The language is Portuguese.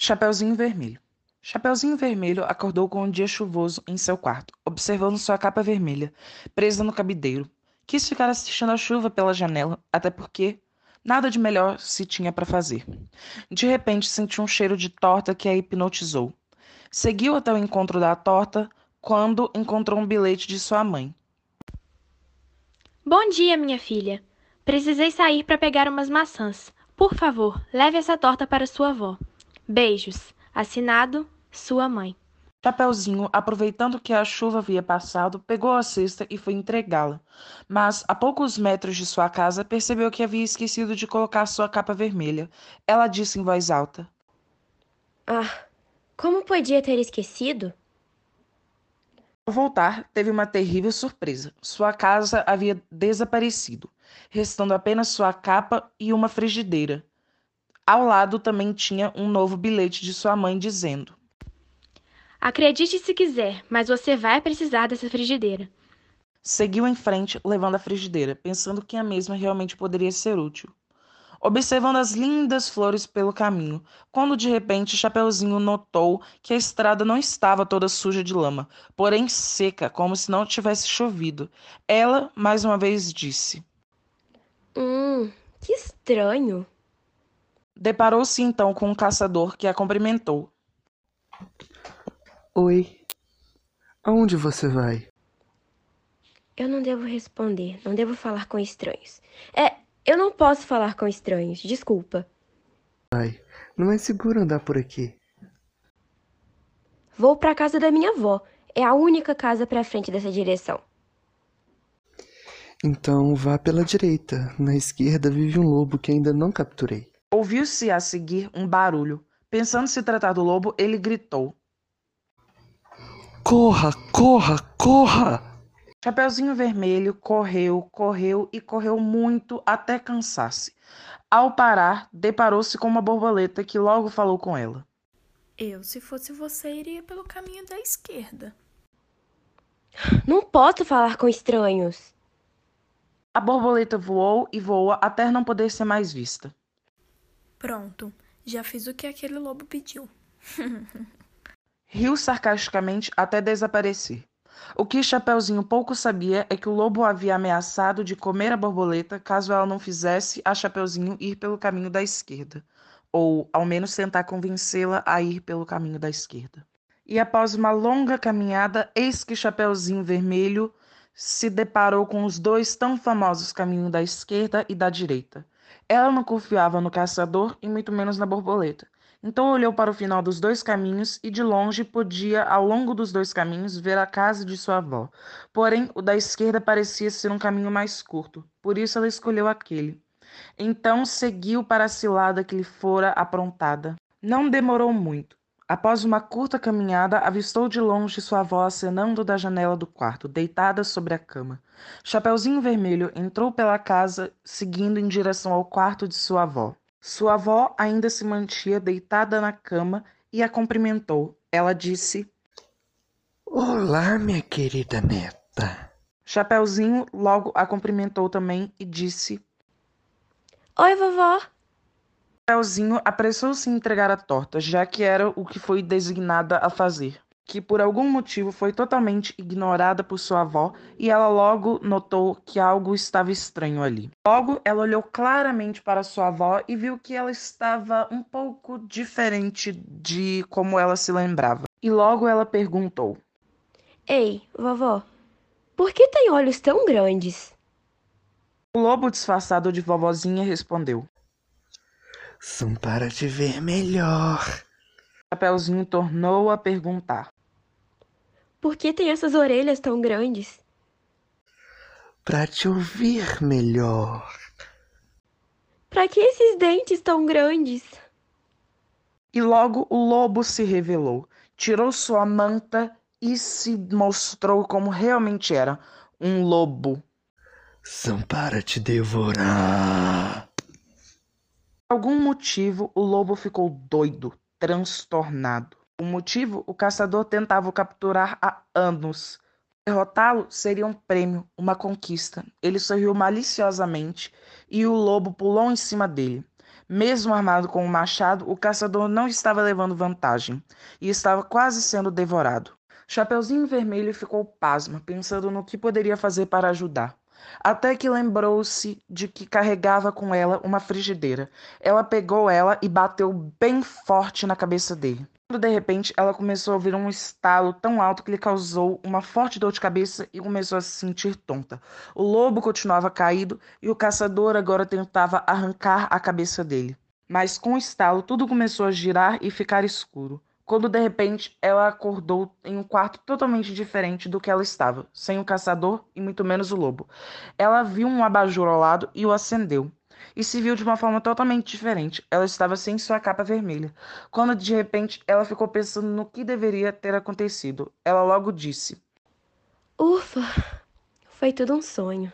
Chapeuzinho Vermelho. Chapeuzinho Vermelho acordou com um dia chuvoso em seu quarto, observando sua capa vermelha, presa no cabideiro. Quis ficar assistindo a chuva pela janela, até porque nada de melhor se tinha para fazer. De repente sentiu um cheiro de torta que a hipnotizou. Seguiu até o encontro da torta quando encontrou um bilhete de sua mãe. Bom dia, minha filha. Precisei sair para pegar umas maçãs. Por favor, leve essa torta para sua avó. Beijos. Assinado, sua mãe. Chapeuzinho, aproveitando que a chuva havia passado, pegou a cesta e foi entregá-la. Mas, a poucos metros de sua casa, percebeu que havia esquecido de colocar sua capa vermelha. Ela disse em voz alta: Ah, como podia ter esquecido? Ao voltar, teve uma terrível surpresa. Sua casa havia desaparecido, restando apenas sua capa e uma frigideira. Ao lado também tinha um novo bilhete de sua mãe dizendo: Acredite se quiser, mas você vai precisar dessa frigideira. Seguiu em frente, levando a frigideira, pensando que a mesma realmente poderia ser útil. Observando as lindas flores pelo caminho, quando de repente Chapeuzinho notou que a estrada não estava toda suja de lama, porém seca, como se não tivesse chovido. Ela, mais uma vez, disse: Hum, que estranho. Deparou-se então com um caçador que a cumprimentou. Oi. Aonde você vai? Eu não devo responder, não devo falar com estranhos. É, eu não posso falar com estranhos, desculpa. Vai. Não é seguro andar por aqui. Vou para a casa da minha avó. É a única casa para frente dessa direção. Então vá pela direita. Na esquerda vive um lobo que ainda não capturei. Ouviu-se a seguir um barulho. Pensando se tratar do lobo, ele gritou: Corra, corra, corra! Chapeuzinho Vermelho correu, correu e correu muito até cansar-se. Ao parar, deparou-se com uma borboleta que logo falou com ela. Eu, se fosse você, iria pelo caminho da esquerda. Não posso falar com estranhos. A borboleta voou e voou até não poder ser mais vista. Pronto, já fiz o que aquele lobo pediu. Riu sarcasticamente até desaparecer. O que Chapeuzinho pouco sabia é que o lobo havia ameaçado de comer a borboleta caso ela não fizesse a Chapeuzinho ir pelo caminho da esquerda, ou ao menos tentar convencê-la a ir pelo caminho da esquerda. E após uma longa caminhada, eis que Chapeuzinho Vermelho se deparou com os dois tão famosos caminhos da esquerda e da direita. Ela não confiava no caçador e muito menos na borboleta. Então olhou para o final dos dois caminhos e de longe podia, ao longo dos dois caminhos, ver a casa de sua avó. Porém, o da esquerda parecia ser um caminho mais curto, por isso ela escolheu aquele. Então seguiu para a cilada que lhe fora aprontada. Não demorou muito. Após uma curta caminhada, avistou de longe sua avó acenando da janela do quarto, deitada sobre a cama. Chapeuzinho Vermelho entrou pela casa, seguindo em direção ao quarto de sua avó. Sua avó ainda se mantinha deitada na cama e a cumprimentou. Ela disse: Olá, minha querida neta. Chapeuzinho logo a cumprimentou também e disse: Oi, vovó. Chapeuzinho apressou-se em entregar a torta, já que era o que foi designada a fazer, que por algum motivo foi totalmente ignorada por sua avó e ela logo notou que algo estava estranho ali. Logo, ela olhou claramente para sua avó e viu que ela estava um pouco diferente de como ela se lembrava. E logo ela perguntou: Ei, vovó, por que tem olhos tão grandes? O lobo disfarçado de vovozinha respondeu: São para te ver melhor. Chapeuzinho tornou a perguntar: Por que tem essas orelhas tão grandes? Para te ouvir melhor. Para que esses dentes tão grandes? E logo o lobo se revelou, tirou sua manta e se mostrou como realmente era um lobo. São para te devorar. Algum motivo, o lobo ficou doido, transtornado. O motivo, o caçador tentava o capturar há anos. Derrotá-lo seria um prêmio, uma conquista. Ele sorriu maliciosamente e o lobo pulou em cima dele. Mesmo armado com um machado, o caçador não estava levando vantagem e estava quase sendo devorado. Chapeuzinho Vermelho ficou pasma, pensando no que poderia fazer para ajudar. Até que lembrou-se de que carregava com ela uma frigideira. Ela pegou ela e bateu bem forte na cabeça dele. Quando de repente ela começou a ouvir um estalo tão alto que lhe causou uma forte dor de cabeça e começou a se sentir tonta. O lobo continuava caído e o caçador agora tentava arrancar a cabeça dele. Mas com o estalo tudo começou a girar e ficar escuro. Quando de repente ela acordou em um quarto totalmente diferente do que ela estava, sem o caçador e muito menos o lobo. Ela viu um abajur ao lado e o acendeu e se viu de uma forma totalmente diferente. Ela estava sem sua capa vermelha. Quando de repente ela ficou pensando no que deveria ter acontecido, ela logo disse: Ufa, foi tudo um sonho.